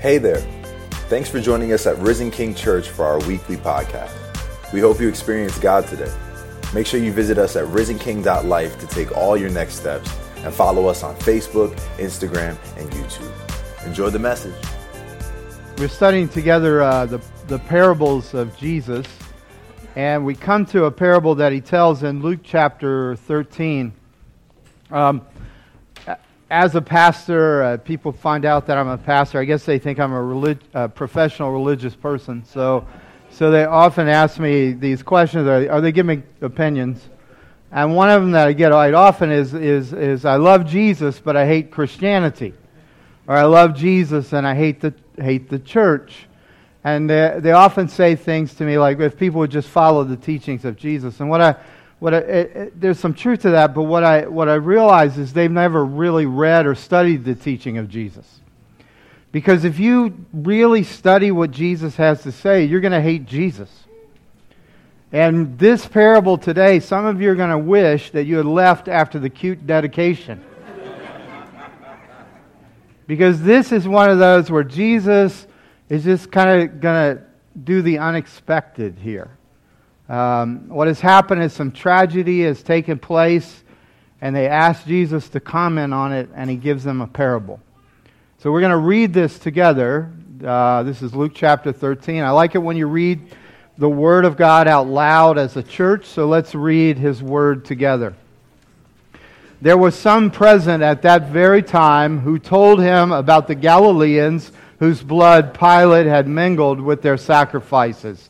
Hey there. Thanks for joining us at Risen King Church for our weekly podcast. We hope you experience God today. Make sure you visit us at risenking.life to take all your next steps and follow us on Facebook, Instagram, and YouTube. Enjoy the message. We're studying together uh, the, the parables of Jesus, and we come to a parable that he tells in Luke chapter 13. Um, as a pastor, uh, people find out that I'm a pastor. I guess they think I'm a relig- uh, professional religious person. So, so they often ask me these questions, or, or they give me opinions. And one of them that I get quite often is, is, is I love Jesus, but I hate Christianity. Or I love Jesus and I hate the, hate the church. And they, they often say things to me like, if people would just follow the teachings of Jesus. And what I, what I, it, it, there's some truth to that, but what I, what I realize is they've never really read or studied the teaching of Jesus. Because if you really study what Jesus has to say, you're going to hate Jesus. And this parable today, some of you are going to wish that you had left after the cute dedication. because this is one of those where Jesus is just kind of going to do the unexpected here. Um, what has happened is some tragedy has taken place, and they ask Jesus to comment on it, and he gives them a parable. So we're going to read this together. Uh, this is Luke chapter 13. I like it when you read the Word of God out loud as a church, so let's read His Word together. There was some present at that very time who told him about the Galileans whose blood Pilate had mingled with their sacrifices.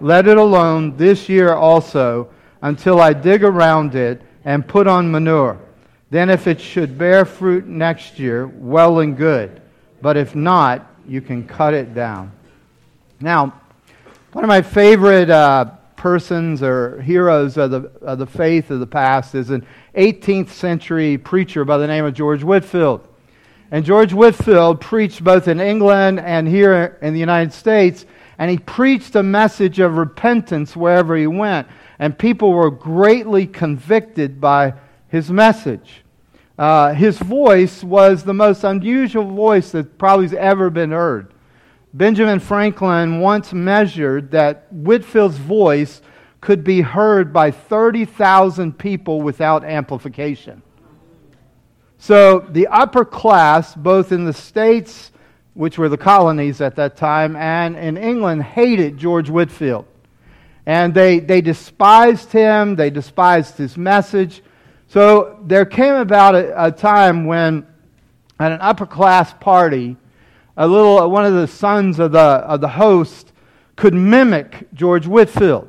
let it alone this year also, until I dig around it and put on manure. Then, if it should bear fruit next year, well and good. But if not, you can cut it down. Now, one of my favorite uh, persons or heroes of the, of the faith of the past is an 18th century preacher by the name of George Whitefield. And George Whitefield preached both in England and here in the United States and he preached a message of repentance wherever he went. And people were greatly convicted by his message. Uh, his voice was the most unusual voice that probably has ever been heard. Benjamin Franklin once measured that Whitefield's voice could be heard by 30,000 people without amplification. So the upper class, both in the States which were the colonies at that time, and in England hated George Whitefield. And they, they despised him, they despised his message. So there came about a, a time when, at an upper class party, a little one of the sons of the, of the host could mimic George Whitefield.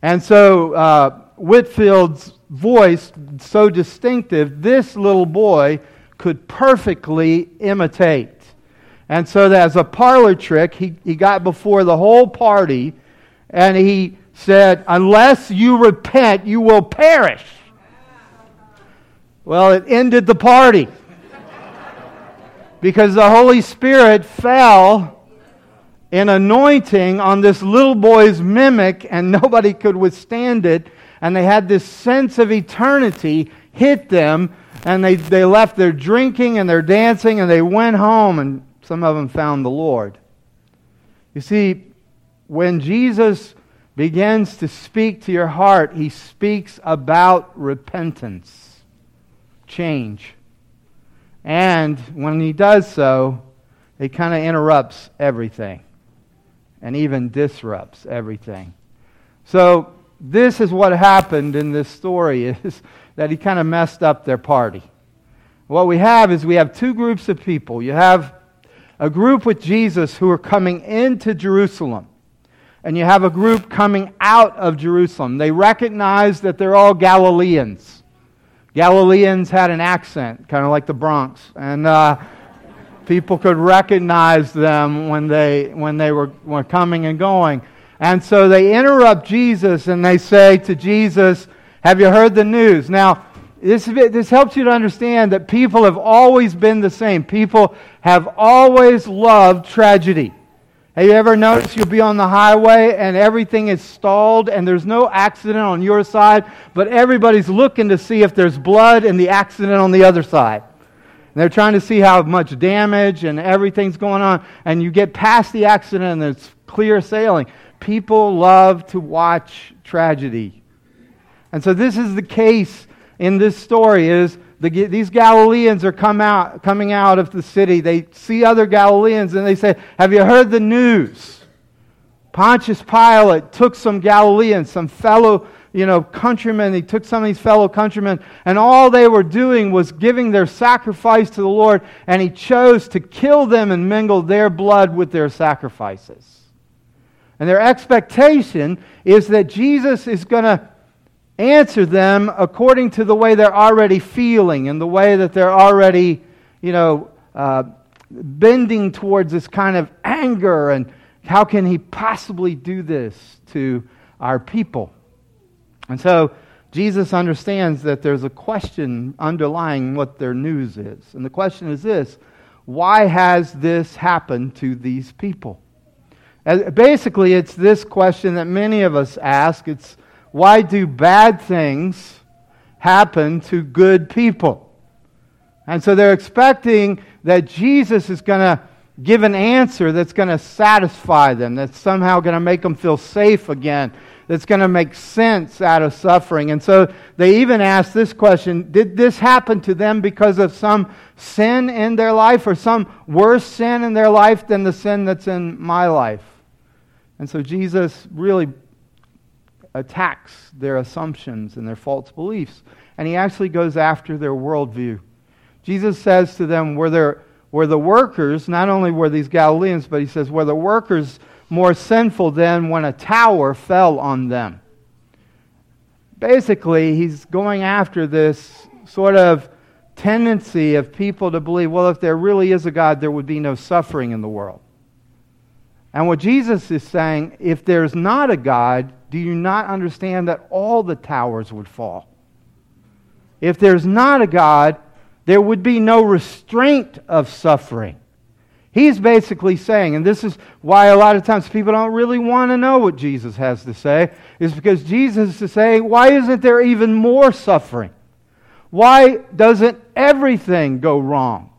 And so uh, Whitefield's voice, so distinctive, this little boy could perfectly imitate. And so, as a parlor trick, he, he got before the whole party and he said, Unless you repent, you will perish. Well, it ended the party because the Holy Spirit fell in anointing on this little boy's mimic, and nobody could withstand it. And they had this sense of eternity hit them, and they, they left their drinking and their dancing, and they went home and some of them found the Lord. You see, when Jesus begins to speak to your heart, he speaks about repentance, change. And when he does so, it kind of interrupts everything. and even disrupts everything. So, this is what happened in this story is that he kind of messed up their party. What we have is we have two groups of people. You have a group with Jesus who are coming into Jerusalem, and you have a group coming out of Jerusalem. They recognize that they're all Galileans. Galileans had an accent, kind of like the Bronx, and uh, people could recognize them when they, when they were, were coming and going. And so they interrupt Jesus and they say to Jesus, Have you heard the news? Now, this, this helps you to understand that people have always been the same. People have always loved tragedy. Have you ever noticed you'll be on the highway and everything is stalled and there's no accident on your side, but everybody's looking to see if there's blood in the accident on the other side? And they're trying to see how much damage and everything's going on, and you get past the accident and it's clear sailing. People love to watch tragedy. And so this is the case in this story is the, these Galileans are come out, coming out of the city. They see other Galileans and they say, Have you heard the news? Pontius Pilate took some Galileans, some fellow you know, countrymen. He took some of these fellow countrymen, and all they were doing was giving their sacrifice to the Lord, and he chose to kill them and mingle their blood with their sacrifices. And their expectation is that Jesus is going to answer them according to the way they're already feeling and the way that they're already, you know, uh, bending towards this kind of anger and how can he possibly do this to our people? And so Jesus understands that there's a question underlying what their news is. And the question is this why has this happened to these people? basically, it's this question that many of us ask. It's why do bad things happen to good people? And so they're expecting that Jesus is going to give an answer that's going to satisfy them, that's somehow going to make them feel safe again, that's going to make sense out of suffering. And so they even ask this question Did this happen to them because of some sin in their life or some worse sin in their life than the sin that's in my life? And so Jesus really attacks their assumptions and their false beliefs. And he actually goes after their worldview. Jesus says to them, were, there, were the workers, not only were these Galileans, but he says, were the workers more sinful than when a tower fell on them? Basically, he's going after this sort of tendency of people to believe, well, if there really is a God, there would be no suffering in the world. And what Jesus is saying, if there's not a God, do you not understand that all the towers would fall? If there's not a God, there would be no restraint of suffering. He's basically saying, and this is why a lot of times people don't really want to know what Jesus has to say, is because Jesus is saying, why isn't there even more suffering? Why doesn't everything go wrong?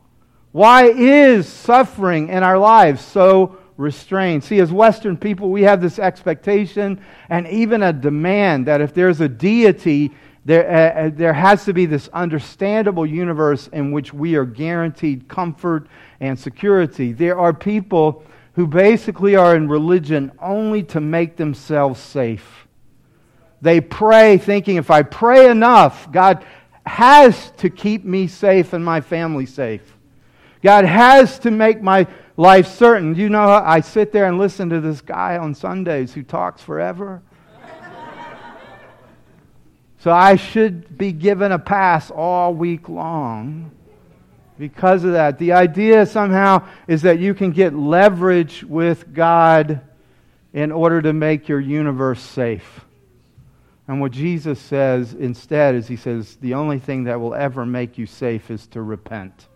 Why is suffering in our lives so restrained. See, as Western people, we have this expectation and even a demand that if there's a deity, there, uh, uh, there has to be this understandable universe in which we are guaranteed comfort and security. There are people who basically are in religion only to make themselves safe. They pray thinking, if I pray enough, God has to keep me safe and my family safe. God has to make my life certain. You know, I sit there and listen to this guy on Sundays who talks forever. so I should be given a pass all week long because of that. The idea somehow is that you can get leverage with God in order to make your universe safe. And what Jesus says instead is He says, the only thing that will ever make you safe is to repent.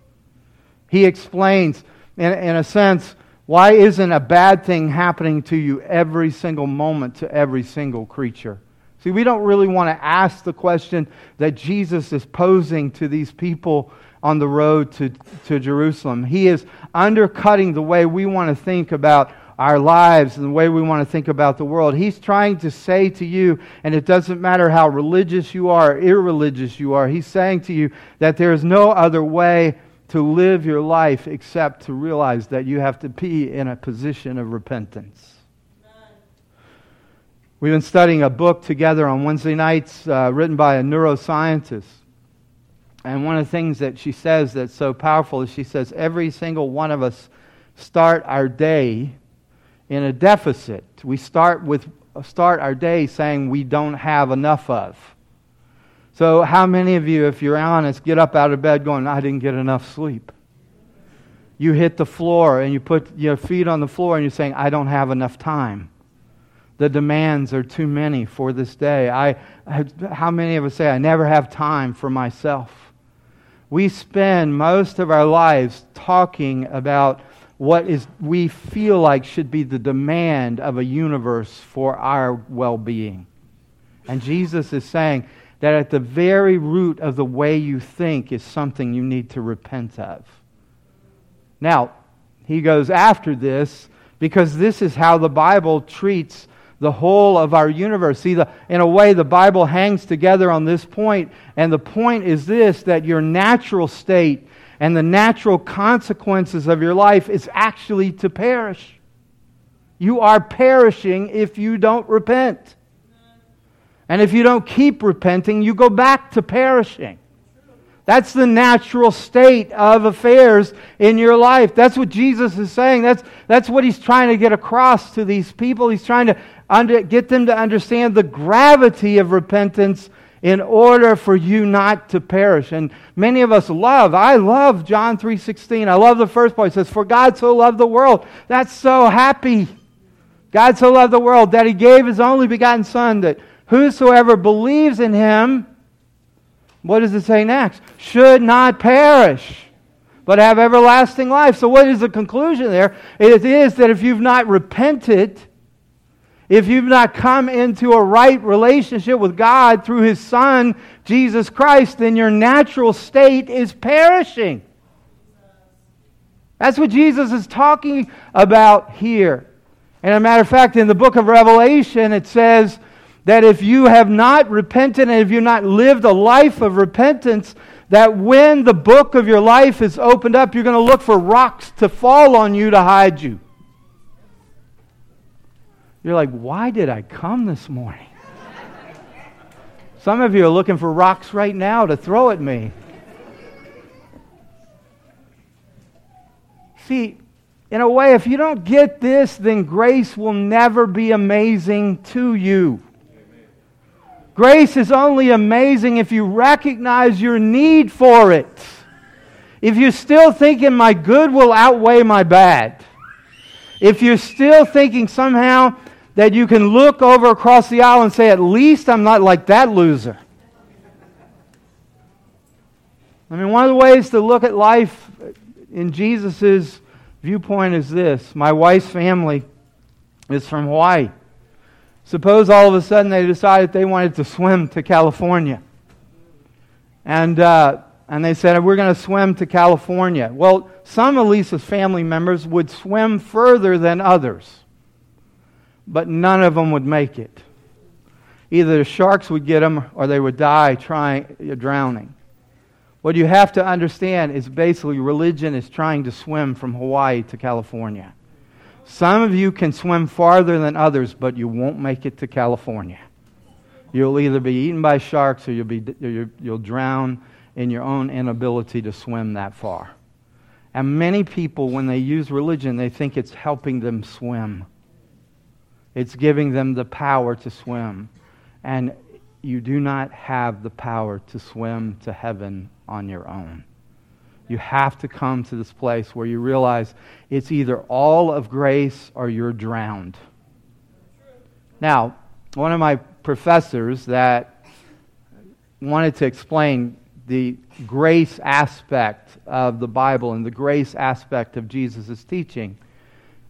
He explains in, in a sense, why isn't a bad thing happening to you every single moment to every single creature? See, we don't really want to ask the question that Jesus is posing to these people on the road to, to Jerusalem. He is undercutting the way we want to think about our lives and the way we want to think about the world. He's trying to say to you, and it doesn't matter how religious you are or irreligious you are, he's saying to you that there is no other way to live your life except to realize that you have to be in a position of repentance. We've been studying a book together on Wednesday nights uh, written by a neuroscientist. And one of the things that she says that's so powerful is she says every single one of us start our day in a deficit. We start with start our day saying we don't have enough of. So how many of you if you're honest get up out of bed going I didn't get enough sleep? You hit the floor and you put your feet on the floor and you're saying I don't have enough time. The demands are too many for this day. I, how many of us say, I never have time for myself? We spend most of our lives talking about what is we feel like should be the demand of a universe for our well-being. And Jesus is saying that at the very root of the way you think is something you need to repent of. Now, he goes after this because this is how the Bible treats the whole of our universe. See, the, in a way, the Bible hangs together on this point, and the point is this that your natural state and the natural consequences of your life is actually to perish. You are perishing if you don't repent. And if you don't keep repenting, you go back to perishing. That's the natural state of affairs in your life. That's what Jesus is saying. That's, that's what he's trying to get across to these people. He's trying to under, get them to understand the gravity of repentance in order for you not to perish. And many of us love, I love John 3.16. I love the first part. It says, For God so loved the world. That's so happy. God so loved the world that he gave his only begotten Son that whosoever believes in him what does it say next? Should not perish, but have everlasting life. So, what is the conclusion there? It is that if you've not repented, if you've not come into a right relationship with God through His Son, Jesus Christ, then your natural state is perishing. That's what Jesus is talking about here. And a matter of fact, in the book of Revelation, it says that if you have not repented and if you've not lived a life of repentance, that when the book of your life is opened up, you're going to look for rocks to fall on you to hide you. You're like, why did I come this morning? Some of you are looking for rocks right now to throw at me. See, in a way, if you don't get this, then grace will never be amazing to you. Grace is only amazing if you recognize your need for it. If you're still thinking my good will outweigh my bad. If you're still thinking somehow that you can look over across the aisle and say, at least I'm not like that loser. I mean, one of the ways to look at life in Jesus' viewpoint is this my wife's family is from Hawaii. Suppose all of a sudden they decided they wanted to swim to California. And, uh, and they said, We're going to swim to California. Well, some of Lisa's family members would swim further than others, but none of them would make it. Either the sharks would get them or they would die trying, drowning. What you have to understand is basically religion is trying to swim from Hawaii to California. Some of you can swim farther than others, but you won't make it to California. You'll either be eaten by sharks or you'll, be, you'll drown in your own inability to swim that far. And many people, when they use religion, they think it's helping them swim. It's giving them the power to swim. And you do not have the power to swim to heaven on your own. You have to come to this place where you realize it's either all of grace or you're drowned. Now, one of my professors that wanted to explain the grace aspect of the Bible and the grace aspect of Jesus' teaching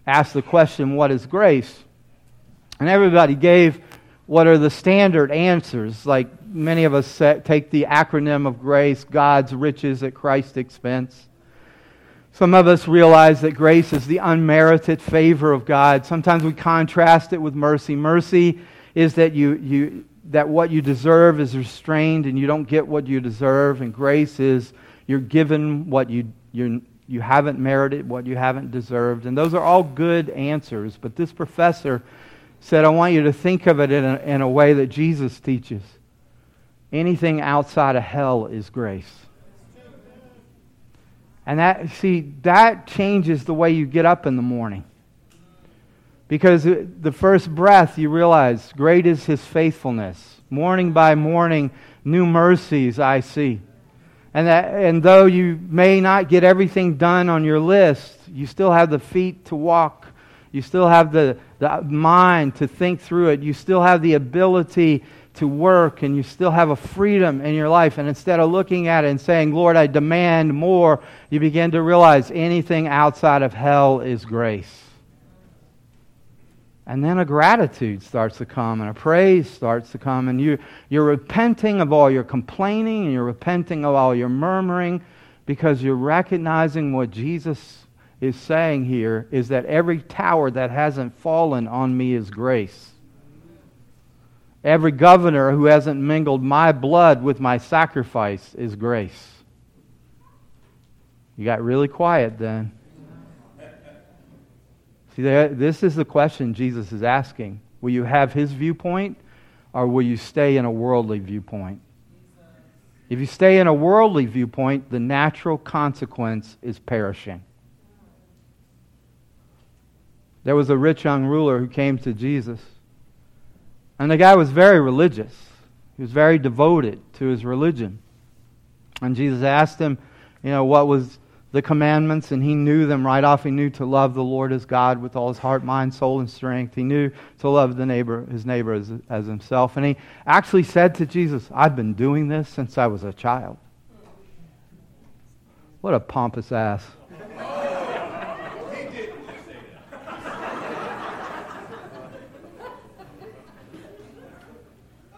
asked the question, What is grace? And everybody gave what are the standard answers, like many of us take the acronym of grace, God's riches at Christ's expense. Some of us realize that grace is the unmerited favor of God. Sometimes we contrast it with mercy. Mercy is that, you, you, that what you deserve is restrained and you don't get what you deserve. And grace is you're given what you, you you haven't merited, what you haven't deserved. And those are all good answers. But this professor said, I want you to think of it in a, in a way that Jesus teaches. Anything outside of hell is grace. And that, see, that changes the way you get up in the morning. Because the first breath, you realize, great is his faithfulness. Morning by morning, new mercies I see. And, that, and though you may not get everything done on your list, you still have the feet to walk. You still have the, the mind to think through it. You still have the ability to work and you still have a freedom in your life. And instead of looking at it and saying, Lord, I demand more, you begin to realize anything outside of hell is grace. And then a gratitude starts to come and a praise starts to come. And you, you're repenting of all your complaining and you're repenting of all your murmuring because you're recognizing what Jesus is saying here is that every tower that hasn't fallen on me is grace. Every governor who hasn't mingled my blood with my sacrifice is grace. You got really quiet then. See, this is the question Jesus is asking. Will you have his viewpoint or will you stay in a worldly viewpoint? If you stay in a worldly viewpoint, the natural consequence is perishing. There was a rich young ruler who came to Jesus. And the guy was very religious. He was very devoted to his religion. And Jesus asked him, you know, what was the commandments, and he knew them right off. He knew to love the Lord as God with all his heart, mind, soul, and strength. He knew to love the neighbor, his neighbor as, as himself. And he actually said to Jesus, I've been doing this since I was a child. What a pompous ass.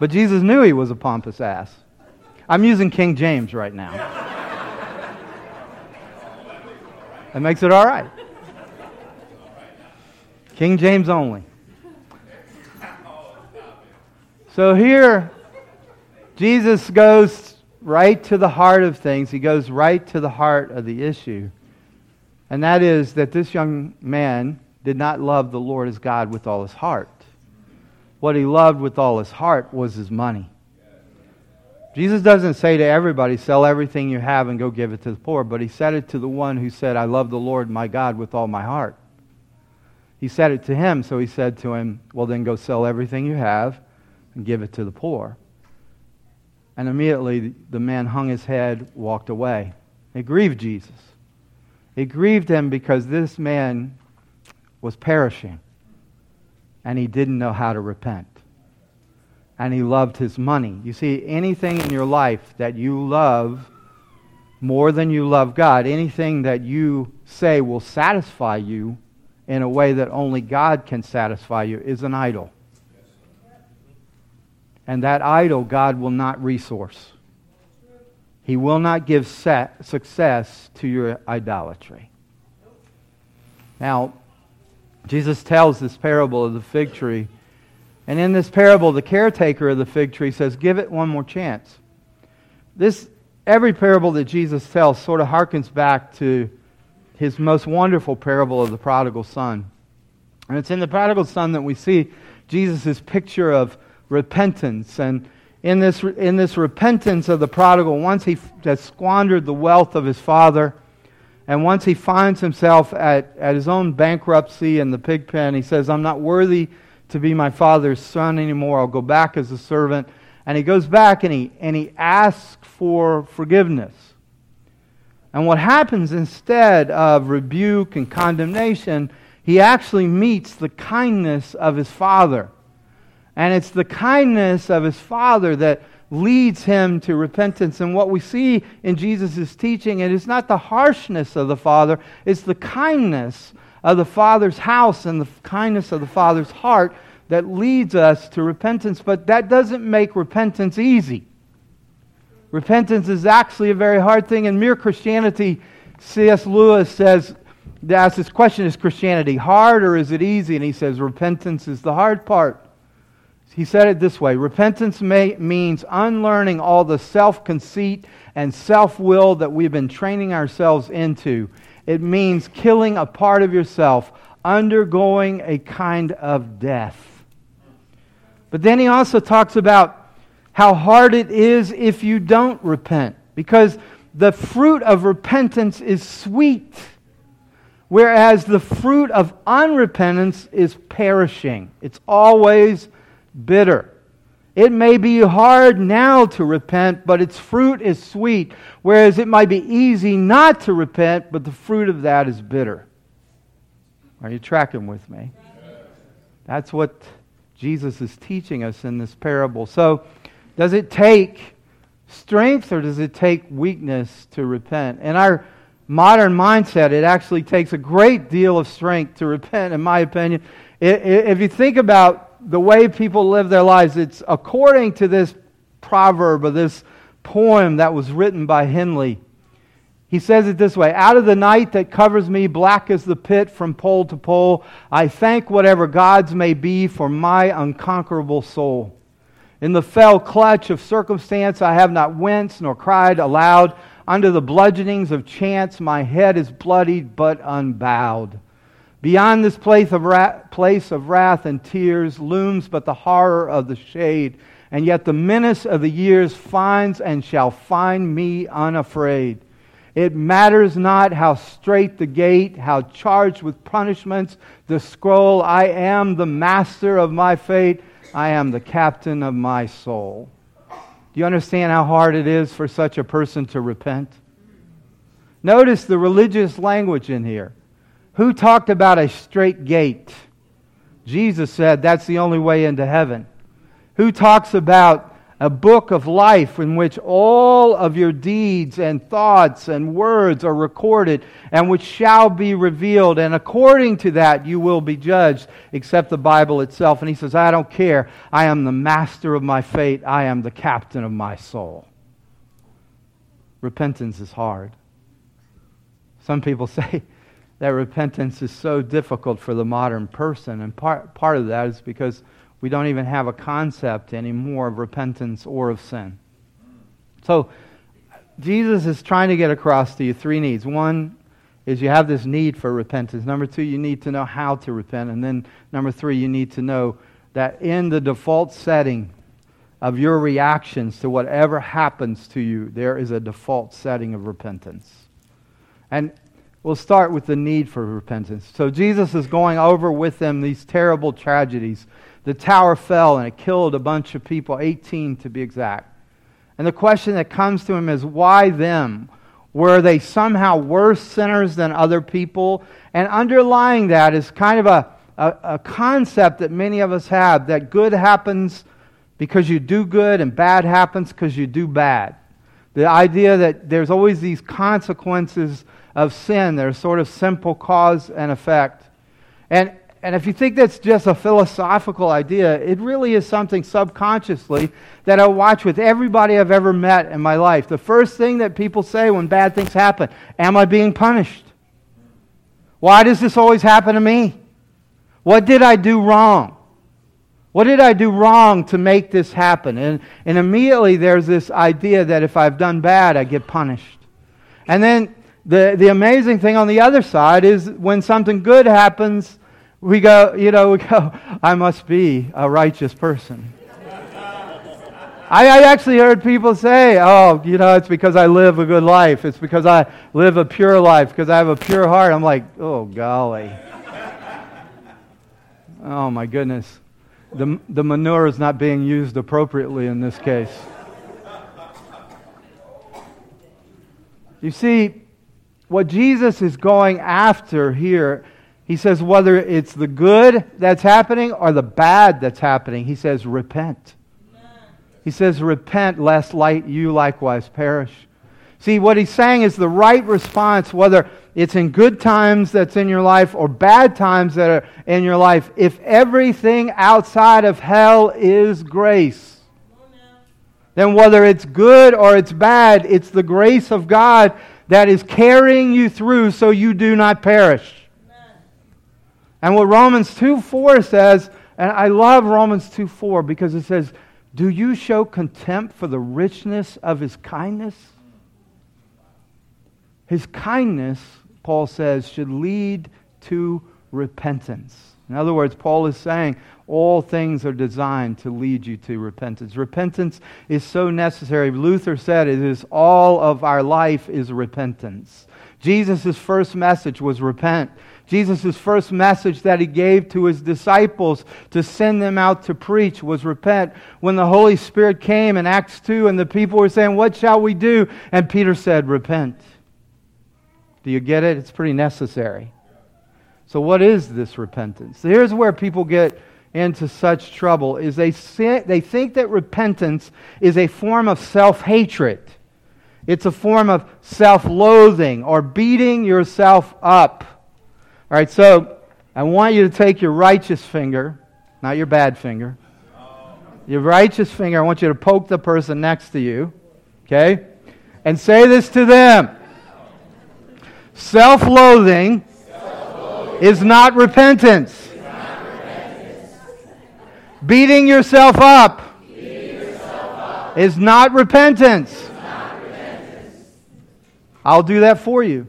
But Jesus knew he was a pompous ass. I'm using King James right now. That makes it all right. King James only. So here, Jesus goes right to the heart of things. He goes right to the heart of the issue. And that is that this young man did not love the Lord as God with all his heart what he loved with all his heart was his money. Jesus doesn't say to everybody, sell everything you have and go give it to the poor, but he said it to the one who said, I love the Lord my God with all my heart. He said it to him, so he said to him, Well, then go sell everything you have and give it to the poor. And immediately the man hung his head, walked away. It grieved Jesus. It grieved him because this man was perishing and he didn't know how to repent. And he loved his money. You see, anything in your life that you love more than you love God, anything that you say will satisfy you in a way that only God can satisfy you, is an idol. And that idol, God will not resource. He will not give success to your idolatry. Now, Jesus tells this parable of the fig tree. And in this parable, the caretaker of the fig tree says, Give it one more chance. This, every parable that Jesus tells sort of harkens back to his most wonderful parable of the prodigal son. And it's in the prodigal son that we see Jesus' picture of repentance. And in this, in this repentance of the prodigal, once he has squandered the wealth of his father, and once he finds himself at, at his own bankruptcy in the pig pen, he says, I'm not worthy to be my father's son anymore. I'll go back as a servant. And he goes back and he, and he asks for forgiveness. And what happens instead of rebuke and condemnation, he actually meets the kindness of his father. And it's the kindness of his father that leads him to repentance. And what we see in Jesus' teaching, it is not the harshness of the Father, it's the kindness of the Father's house and the kindness of the Father's heart that leads us to repentance. But that doesn't make repentance easy. Repentance is actually a very hard thing. In Mere Christianity, C.S. Lewis says, asks this question Is Christianity hard or is it easy? And he says, Repentance is the hard part. He said it this way Repentance may, means unlearning all the self conceit and self will that we've been training ourselves into. It means killing a part of yourself, undergoing a kind of death. But then he also talks about how hard it is if you don't repent, because the fruit of repentance is sweet, whereas the fruit of unrepentance is perishing. It's always bitter. It may be hard now to repent, but its fruit is sweet, whereas it might be easy not to repent, but the fruit of that is bitter. Are you tracking with me? That's what Jesus is teaching us in this parable. So, does it take strength or does it take weakness to repent? In our modern mindset, it actually takes a great deal of strength to repent, in my opinion. If you think about the way people live their lives, it's according to this proverb or this poem that was written by Henley. He says it this way Out of the night that covers me, black as the pit from pole to pole, I thank whatever gods may be for my unconquerable soul. In the fell clutch of circumstance, I have not winced nor cried aloud. Under the bludgeonings of chance, my head is bloodied but unbowed. Beyond this place of, wrath, place of wrath and tears looms but the horror of the shade, and yet the menace of the years finds and shall find me unafraid. It matters not how straight the gate, how charged with punishments the scroll. I am the master of my fate. I am the captain of my soul. Do you understand how hard it is for such a person to repent? Notice the religious language in here. Who talked about a straight gate? Jesus said that's the only way into heaven. Who talks about a book of life in which all of your deeds and thoughts and words are recorded and which shall be revealed. And according to that, you will be judged, except the Bible itself. And he says, I don't care. I am the master of my fate, I am the captain of my soul. Repentance is hard. Some people say that repentance is so difficult for the modern person. And part, part of that is because we don't even have a concept anymore of repentance or of sin. So, Jesus is trying to get across to you three needs. One is you have this need for repentance. Number two, you need to know how to repent. And then number three, you need to know that in the default setting of your reactions to whatever happens to you, there is a default setting of repentance. And we'll start with the need for repentance. So Jesus is going over with them these terrible tragedies the tower fell and it killed a bunch of people, 18 to be exact. And the question that comes to him is why them? Were they somehow worse sinners than other people? And underlying that is kind of a, a, a concept that many of us have that good happens because you do good and bad happens because you do bad. The idea that there's always these consequences of sin, there's sort of simple cause and effect. And and if you think that's just a philosophical idea, it really is something subconsciously that I watch with everybody I've ever met in my life. The first thing that people say when bad things happen Am I being punished? Why does this always happen to me? What did I do wrong? What did I do wrong to make this happen? And, and immediately there's this idea that if I've done bad, I get punished. And then the, the amazing thing on the other side is when something good happens, we go, you know, we go, I must be a righteous person. I, I, actually heard people say, oh, you know, it's because I live a good life. It's because I live a pure life, because I have a pure heart. I'm like, oh, golly. oh, my goodness. The, the manure is not being used appropriately in this case. You see, what Jesus is going after here he says, whether it's the good that's happening or the bad that's happening, he says, repent. He says, repent lest light you likewise perish. See, what he's saying is the right response, whether it's in good times that's in your life or bad times that are in your life, if everything outside of hell is grace, then whether it's good or it's bad, it's the grace of God that is carrying you through so you do not perish. And what Romans 2 4 says, and I love Romans 2 4 because it says, Do you show contempt for the richness of his kindness? His kindness, Paul says, should lead to repentance. In other words, Paul is saying all things are designed to lead you to repentance. Repentance is so necessary. Luther said it is all of our life is repentance. Jesus' first message was repent. Jesus' first message that he gave to his disciples to send them out to preach was repent. When the Holy Spirit came in Acts 2 and the people were saying, What shall we do? And Peter said, Repent. Do you get it? It's pretty necessary. So, what is this repentance? Here's where people get into such trouble is they, they think that repentance is a form of self-hatred. It's a form of self-loathing or beating yourself up. All right, so I want you to take your righteous finger, not your bad finger. Your righteous finger, I want you to poke the person next to you, okay? And say this to them. Self loathing is not repentance. Beating yourself up, is not repentance. I'll do that for you.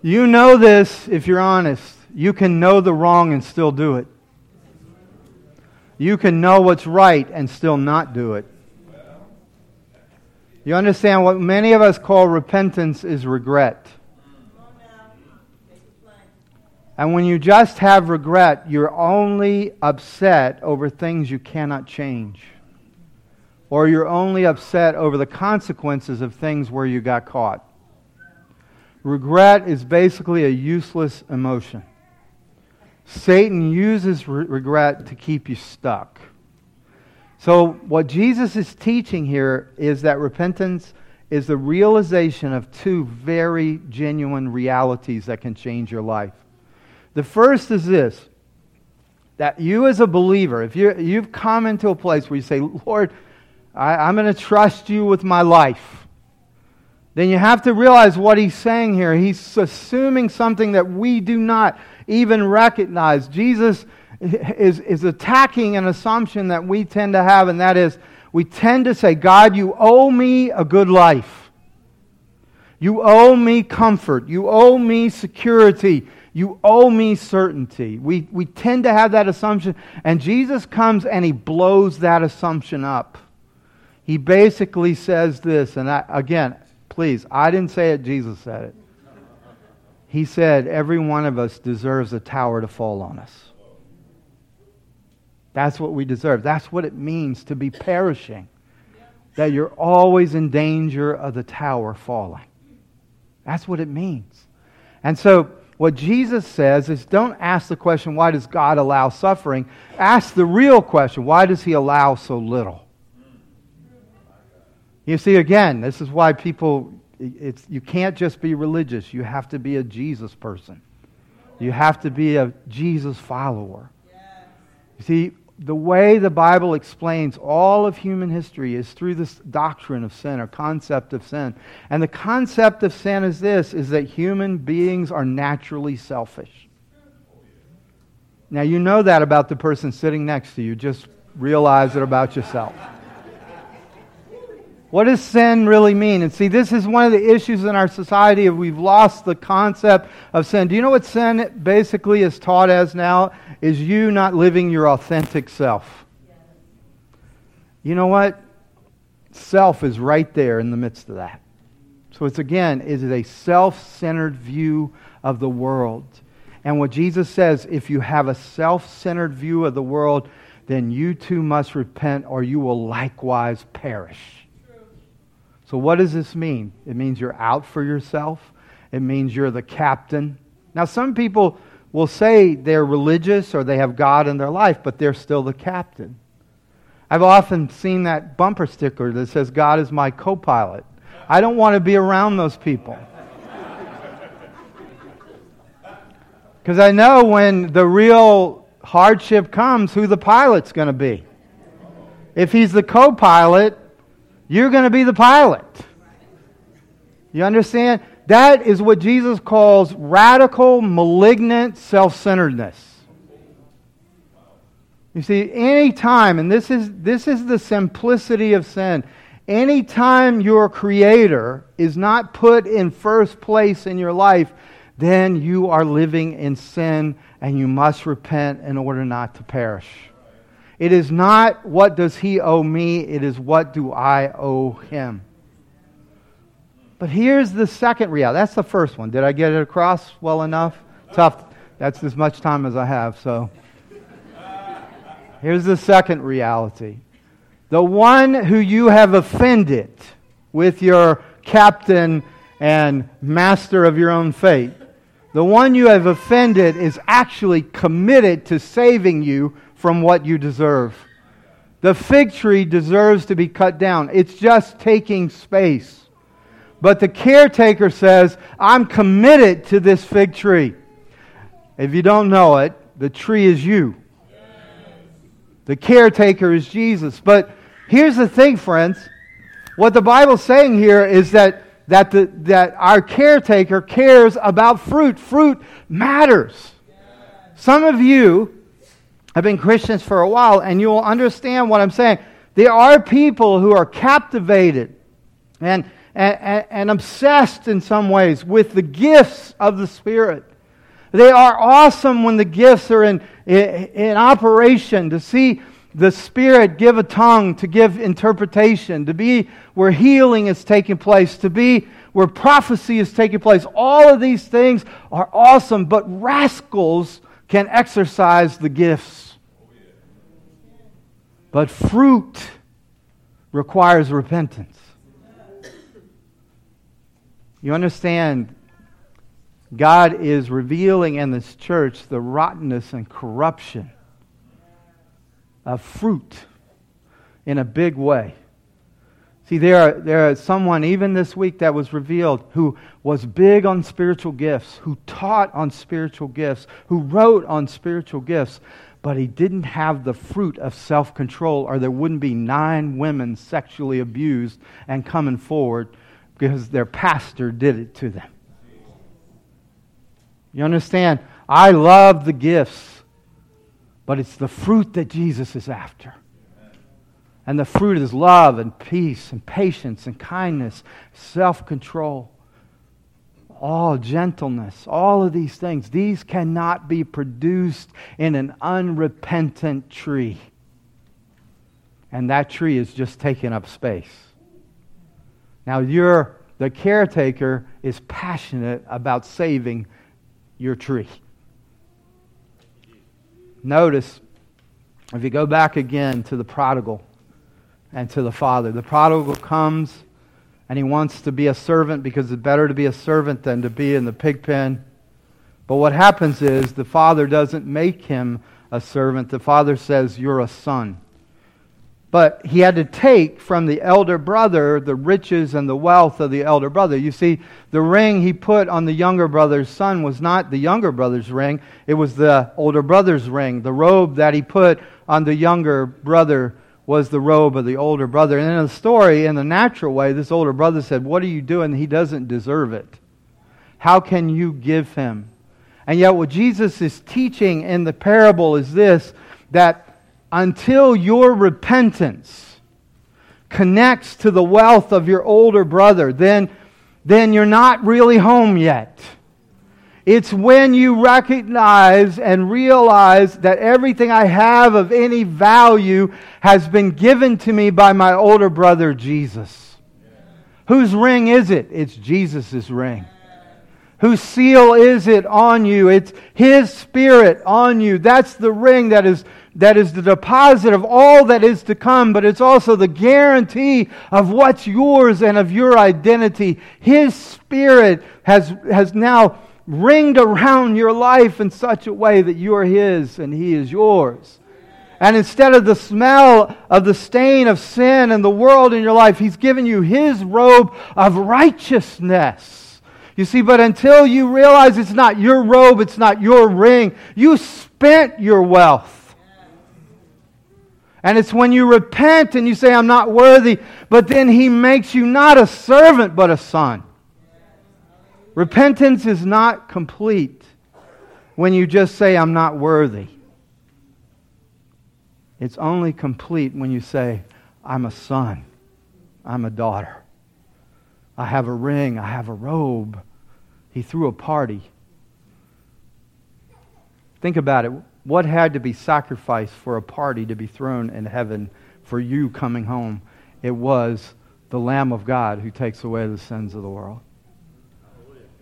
You know this if you're honest. You can know the wrong and still do it. You can know what's right and still not do it. You understand what many of us call repentance is regret. And when you just have regret, you're only upset over things you cannot change. Or you're only upset over the consequences of things where you got caught. Regret is basically a useless emotion. Satan uses re- regret to keep you stuck. So, what Jesus is teaching here is that repentance is the realization of two very genuine realities that can change your life. The first is this that you, as a believer, if you you've come into a place where you say, Lord, I, I'm going to trust you with my life, then you have to realize what he's saying here. He's assuming something that we do not even recognize. Jesus is, is attacking an assumption that we tend to have, and that is we tend to say, God, you owe me a good life. You owe me comfort. You owe me security. You owe me certainty. We, we tend to have that assumption, and Jesus comes and he blows that assumption up. He basically says this, and I, again, please, I didn't say it, Jesus said it. He said, Every one of us deserves a tower to fall on us. That's what we deserve. That's what it means to be perishing. That you're always in danger of the tower falling. That's what it means. And so, what Jesus says is don't ask the question, why does God allow suffering? Ask the real question, why does He allow so little? You see, again, this is why people, it's, you can't just be religious. You have to be a Jesus person. You have to be a Jesus follower. You see, the way the Bible explains all of human history is through this doctrine of sin or concept of sin. And the concept of sin is this is that human beings are naturally selfish. Now you know that about the person sitting next to you. Just realize it about yourself. What does sin really mean? And see, this is one of the issues in our society of we've lost the concept of sin. Do you know what sin basically is taught as now? Is you not living your authentic self. You know what? Self is right there in the midst of that. So it's again, it is a self-centered view of the world. And what Jesus says, if you have a self-centered view of the world, then you too must repent or you will likewise perish. So, what does this mean? It means you're out for yourself, it means you're the captain. Now, some people will say they're religious or they have God in their life, but they're still the captain. I've often seen that bumper sticker that says, God is my co pilot. I don't want to be around those people. Because I know when the real hardship comes, who the pilot's going to be. If he's the co pilot, you're going to be the pilot. You understand? That is what Jesus calls radical, malignant self centeredness. You see, any time, and this is, this is the simplicity of sin, any time your Creator is not put in first place in your life, then you are living in sin and you must repent in order not to perish. It is not what does he owe me, it is what do I owe him. But here's the second reality. That's the first one. Did I get it across well enough? Tough. That's as much time as I have, so. Here's the second reality. The one who you have offended with your captain and master of your own fate, the one you have offended is actually committed to saving you from what you deserve. The fig tree deserves to be cut down, it's just taking space. But the caretaker says, I'm committed to this fig tree. If you don't know it, the tree is you. The caretaker is Jesus. But here's the thing, friends. What the Bible's saying here is that, that, the, that our caretaker cares about fruit. Fruit matters. Some of you have been Christians for a while, and you will understand what I'm saying. There are people who are captivated and, and, and, obsessed in some ways with the gifts of the Spirit. They are awesome when the gifts are in, in, in operation to see the Spirit give a tongue, to give interpretation, to be where healing is taking place, to be where prophecy is taking place. All of these things are awesome, but rascals can exercise the gifts. But fruit requires repentance. You understand, God is revealing in this church the rottenness and corruption of fruit in a big way. See, there, are, there is someone, even this week, that was revealed who was big on spiritual gifts, who taught on spiritual gifts, who wrote on spiritual gifts, but he didn't have the fruit of self control, or there wouldn't be nine women sexually abused and coming forward because their pastor did it to them. You understand? I love the gifts, but it's the fruit that Jesus is after. And the fruit is love and peace and patience and kindness, self control, all gentleness, all of these things. These cannot be produced in an unrepentant tree. And that tree is just taking up space. Now, you're, the caretaker is passionate about saving your tree. Notice, if you go back again to the prodigal and to the father, the prodigal comes and he wants to be a servant because it's better to be a servant than to be in the pig pen. But what happens is the father doesn't make him a servant. The father says, You're a son. But he had to take from the elder brother the riches and the wealth of the elder brother. You see, the ring he put on the younger brother's son was not the younger brother's ring, it was the older brother's ring. The robe that he put on the younger brother was the robe of the older brother. And in the story, in the natural way, this older brother said, What are you doing? He doesn't deserve it. How can you give him? And yet, what Jesus is teaching in the parable is this that until your repentance connects to the wealth of your older brother, then, then you're not really home yet. It's when you recognize and realize that everything I have of any value has been given to me by my older brother, Jesus. Whose ring is it? It's Jesus' ring. Whose seal is it on you? It's His Spirit on you. That's the ring that is that is the deposit of all that is to come, but it's also the guarantee of what's yours and of your identity. His Spirit has, has now ringed around your life in such a way that you are His and He is yours. And instead of the smell of the stain of sin and the world in your life, He's given you His robe of righteousness. You see, but until you realize it's not your robe, it's not your ring, you spent your wealth. And it's when you repent and you say, I'm not worthy, but then He makes you not a servant, but a son. Repentance is not complete when you just say, I'm not worthy. It's only complete when you say, I'm a son. I'm a daughter. I have a ring. I have a robe. He threw a party. Think about it. What had to be sacrificed for a party to be thrown in heaven for you coming home? It was the Lamb of God who takes away the sins of the world.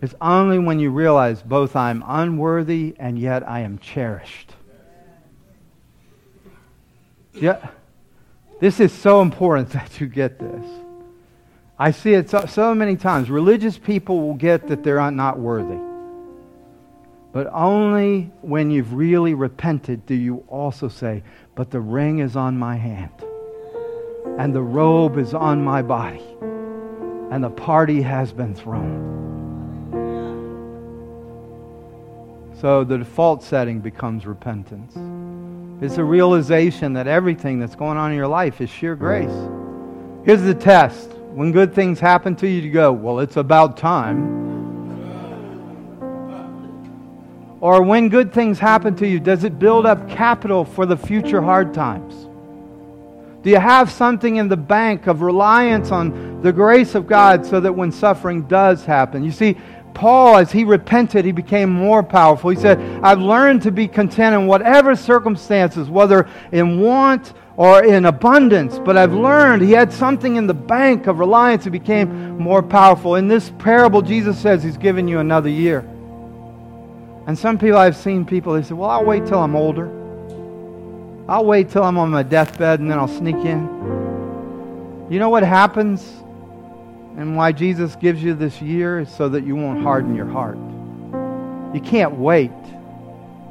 It's only when you realize both I'm unworthy and yet I am cherished. Yeah. This is so important that you get this. I see it so, so, many times. Religious people will get that they're not worthy. But only when you've really repented do you also say, But the ring is on my hand, and the robe is on my body, and the party has been thrown. So the default setting becomes repentance. It's a realization that everything that's going on in your life is sheer grace. Here's the test. When good things happen to you, you go, Well, it's about time. Or when good things happen to you, does it build up capital for the future hard times? Do you have something in the bank of reliance on the grace of God so that when suffering does happen? You see, Paul, as he repented, he became more powerful. He said, I've learned to be content in whatever circumstances, whether in want or in abundance, but I've learned he had something in the bank of reliance. He became more powerful. In this parable, Jesus says he's given you another year. And some people I've seen people, they say, Well, I'll wait till I'm older. I'll wait till I'm on my deathbed and then I'll sneak in. You know what happens and why Jesus gives you this year is so that you won't harden your heart. You can't wait.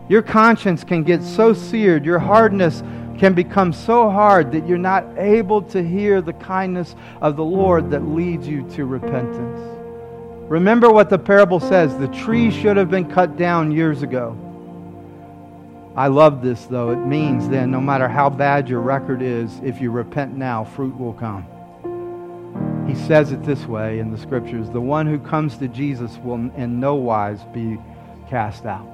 Your conscience can get so seared, your hardness can become so hard that you're not able to hear the kindness of the Lord that leads you to repentance. Remember what the parable says the tree should have been cut down years ago. I love this, though. It means then, no matter how bad your record is, if you repent now, fruit will come. He says it this way in the scriptures the one who comes to Jesus will in no wise be cast out.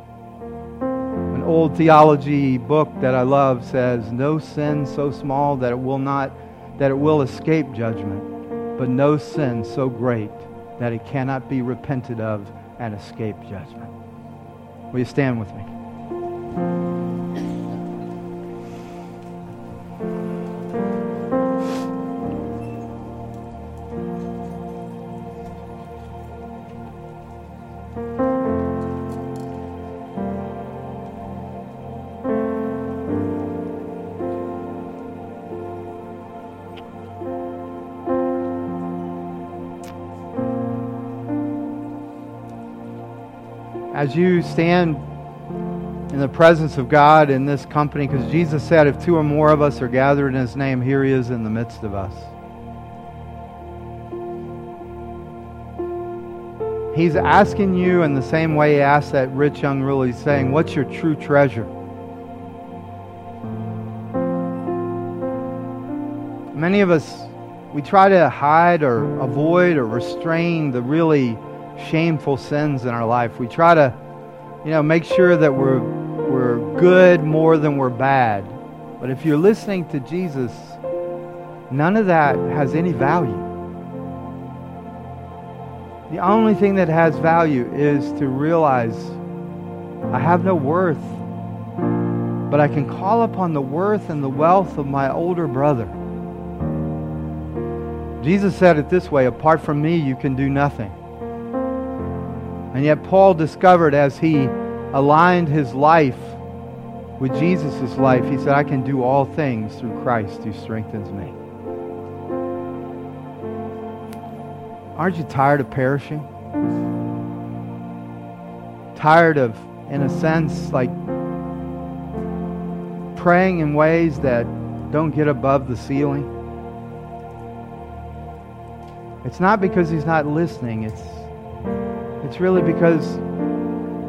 An old theology book that I love says, No sin so small that it will not that it will escape judgment, but no sin so great that it cannot be repented of and escape judgment. Will you stand with me? As you stand in the presence of God in this company, because Jesus said, if two or more of us are gathered in his name, here he is in the midst of us. He's asking you in the same way he asked that rich young ruler, he's saying, What's your true treasure? Many of us, we try to hide or avoid or restrain the really shameful sins in our life. We try to, you know, make sure that we're, we're good more than we're bad. But if you're listening to Jesus, none of that has any value. The only thing that has value is to realize I have no worth, but I can call upon the worth and the wealth of my older brother. Jesus said it this way apart from me, you can do nothing. And yet, Paul discovered as he aligned his life with Jesus' life, he said, I can do all things through Christ who strengthens me. Aren't you tired of perishing? Tired of, in a sense, like praying in ways that don't get above the ceiling? It's not because he's not listening, it's it's really because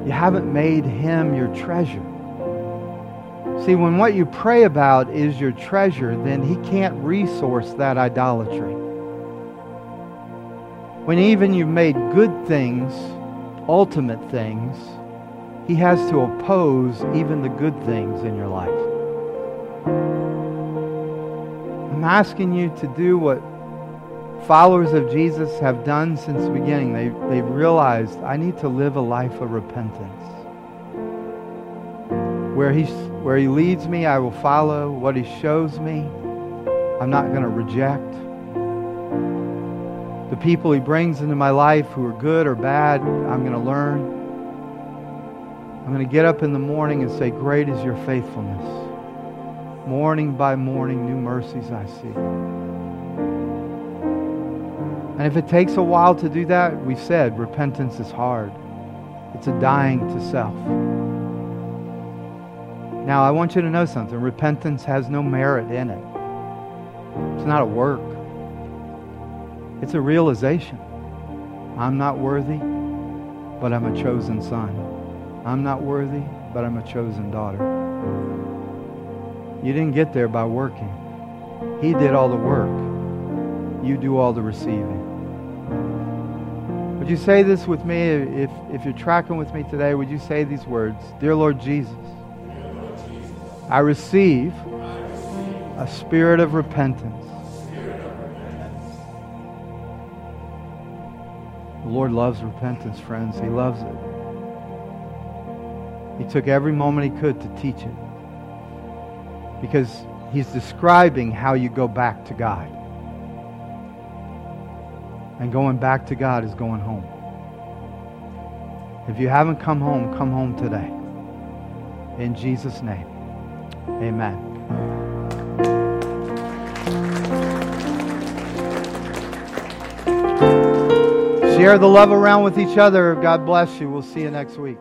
you haven't made him your treasure. See, when what you pray about is your treasure, then he can't resource that idolatry. When even you've made good things, ultimate things, he has to oppose even the good things in your life. I'm asking you to do what followers of Jesus have done since the beginning. They, they've realized I need to live a life of repentance. Where, he's, where He leads me, I will follow. What He shows me, I'm not going to reject. The people He brings into my life who are good or bad, I'm going to learn. I'm going to get up in the morning and say, Great is your faithfulness. Morning by morning, new mercies I see. And if it takes a while to do that, we've said repentance is hard. It's a dying to self. Now, I want you to know something. Repentance has no merit in it. It's not a work. It's a realization. I'm not worthy, but I'm a chosen son. I'm not worthy, but I'm a chosen daughter. You didn't get there by working. He did all the work. You do all the receiving. Would you say this with me? If, if you're tracking with me today, would you say these words? Dear Lord Jesus, I receive a spirit of repentance. The Lord loves repentance, friends. He loves it. He took every moment he could to teach it. Because he's describing how you go back to God. And going back to God is going home. If you haven't come home, come home today. In Jesus' name, amen. Share the love around with each other. God bless you. We'll see you next week.